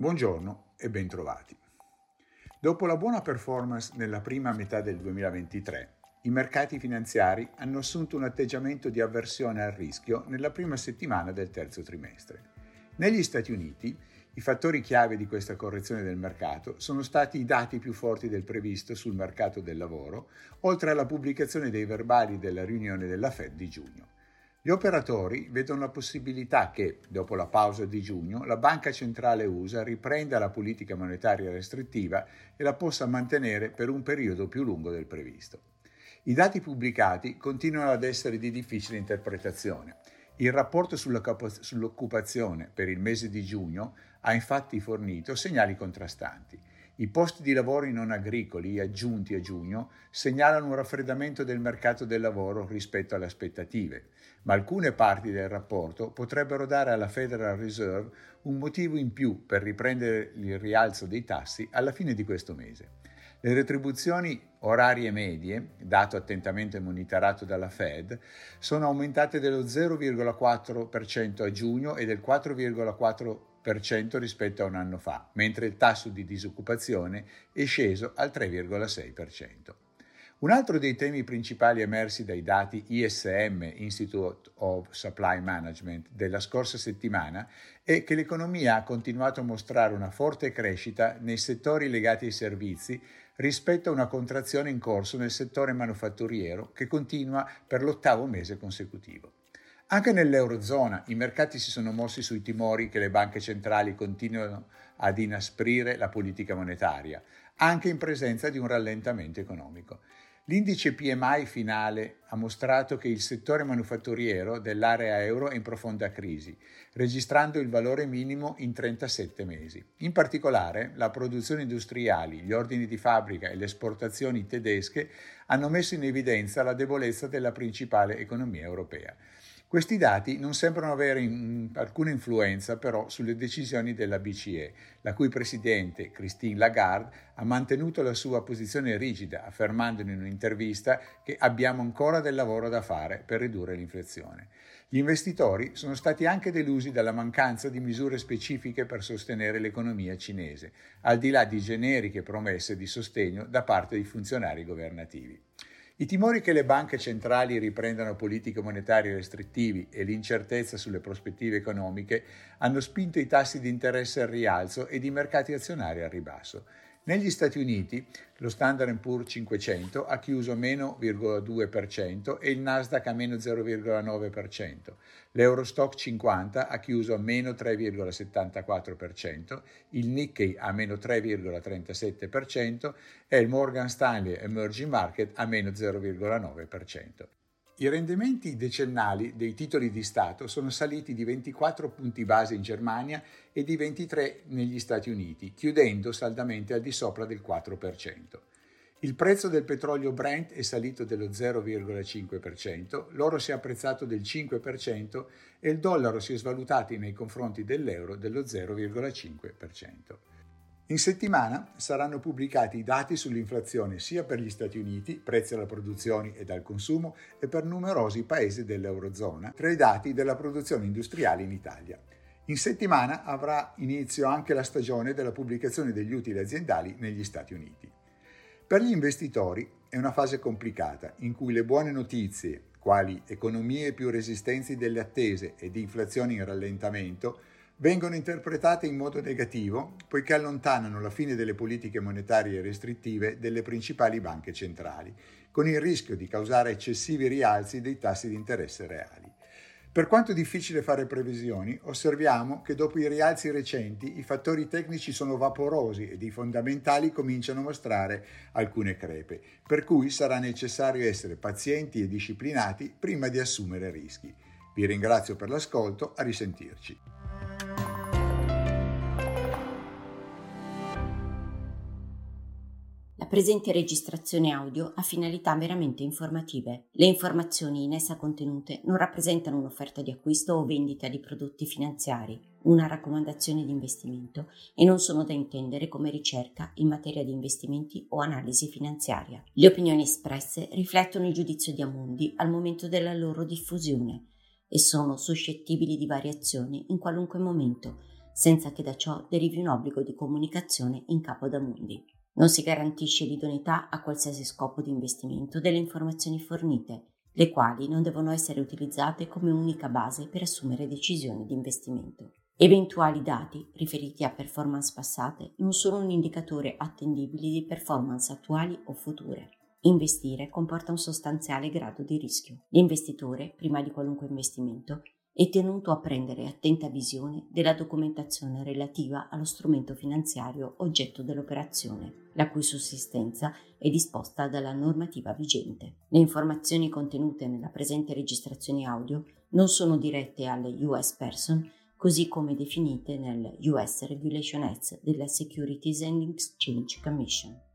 Buongiorno e bentrovati. Dopo la buona performance nella prima metà del 2023, i mercati finanziari hanno assunto un atteggiamento di avversione al rischio nella prima settimana del terzo trimestre. Negli Stati Uniti, i fattori chiave di questa correzione del mercato sono stati i dati più forti del previsto sul mercato del lavoro, oltre alla pubblicazione dei verbali della riunione della Fed di giugno. Gli operatori vedono la possibilità che, dopo la pausa di giugno, la Banca Centrale USA riprenda la politica monetaria restrittiva e la possa mantenere per un periodo più lungo del previsto. I dati pubblicati continuano ad essere di difficile interpretazione. Il rapporto sull'occupazione per il mese di giugno ha infatti fornito segnali contrastanti. I posti di lavoro non agricoli aggiunti a giugno segnalano un raffreddamento del mercato del lavoro rispetto alle aspettative, ma alcune parti del rapporto potrebbero dare alla Federal Reserve un motivo in più per riprendere il rialzo dei tassi alla fine di questo mese. Le retribuzioni orarie medie, dato attentamente monitorato dalla Fed, sono aumentate dello 0,4% a giugno e del 4,4% rispetto a un anno fa, mentre il tasso di disoccupazione è sceso al 3,6%. Un altro dei temi principali emersi dai dati ISM, Institute of Supply Management, della scorsa settimana è che l'economia ha continuato a mostrare una forte crescita nei settori legati ai servizi rispetto a una contrazione in corso nel settore manufatturiero che continua per l'ottavo mese consecutivo. Anche nell'Eurozona i mercati si sono mossi sui timori che le banche centrali continuino ad inasprire la politica monetaria, anche in presenza di un rallentamento economico. L'indice PMI finale ha mostrato che il settore manufatturiero dell'area euro è in profonda crisi, registrando il valore minimo in 37 mesi. In particolare, la produzione industriale, gli ordini di fabbrica e le esportazioni tedesche hanno messo in evidenza la debolezza della principale economia europea. Questi dati non sembrano avere in, alcuna influenza però sulle decisioni della BCE, la cui presidente Christine Lagarde ha mantenuto la sua posizione rigida, affermando in un'intervista che abbiamo ancora del lavoro da fare per ridurre l'inflazione. Gli investitori sono stati anche delusi dalla mancanza di misure specifiche per sostenere l'economia cinese, al di là di generiche promesse di sostegno da parte dei funzionari governativi. I timori che le banche centrali riprendano politiche monetarie restrittivi e l'incertezza sulle prospettive economiche hanno spinto i tassi di interesse al rialzo ed i mercati azionari al ribasso. Negli Stati Uniti lo Standard Poor's 500 ha chiuso meno 0,2% e il Nasdaq a meno 0,9%. L'Eurostock 50 ha chiuso a meno 3,74%, il Nikkei a meno 3,37% e il Morgan Stanley Emerging Market a meno 0,9%. I rendimenti decennali dei titoli di Stato sono saliti di 24 punti base in Germania e di 23 negli Stati Uniti, chiudendo saldamente al di sopra del 4%. Il prezzo del petrolio Brent è salito dello 0,5%, l'oro si è apprezzato del 5% e il dollaro si è svalutato nei confronti dell'euro dello 0,5%. In settimana saranno pubblicati i dati sull'inflazione sia per gli Stati Uniti, prezzi alla produzione e al consumo, e per numerosi paesi dell'Eurozona, tra i dati della produzione industriale in Italia. In settimana avrà inizio anche la stagione della pubblicazione degli utili aziendali negli Stati Uniti. Per gli investitori è una fase complicata in cui le buone notizie, quali economie più resistenti delle attese ed inflazione in rallentamento, vengono interpretate in modo negativo poiché allontanano la fine delle politiche monetarie restrittive delle principali banche centrali, con il rischio di causare eccessivi rialzi dei tassi di interesse reali. Per quanto difficile fare previsioni, osserviamo che dopo i rialzi recenti i fattori tecnici sono vaporosi ed i fondamentali cominciano a mostrare alcune crepe, per cui sarà necessario essere pazienti e disciplinati prima di assumere rischi. Vi ringrazio per l'ascolto, a risentirci. Presente registrazione audio ha finalità meramente informative. Le informazioni in essa contenute non rappresentano un'offerta di acquisto o vendita di prodotti finanziari, una raccomandazione di investimento e non sono da intendere come ricerca in materia di investimenti o analisi finanziaria. Le opinioni espresse riflettono il giudizio di Amundi al momento della loro diffusione e sono suscettibili di variazioni in qualunque momento senza che da ciò derivi un obbligo di comunicazione in capo da Mundi. Non si garantisce l'idoneità a qualsiasi scopo di investimento delle informazioni fornite, le quali non devono essere utilizzate come unica base per assumere decisioni di investimento. Eventuali dati riferiti a performance passate non sono un indicatore attendibile di performance attuali o future. Investire comporta un sostanziale grado di rischio. L'investitore, prima di qualunque investimento, è tenuto a prendere attenta visione della documentazione relativa allo strumento finanziario oggetto dell'operazione, la cui sussistenza è disposta dalla normativa vigente. Le informazioni contenute nella presente registrazione audio non sono dirette alle US Person, così come definite nel US Regulation Act della Securities and Exchange Commission.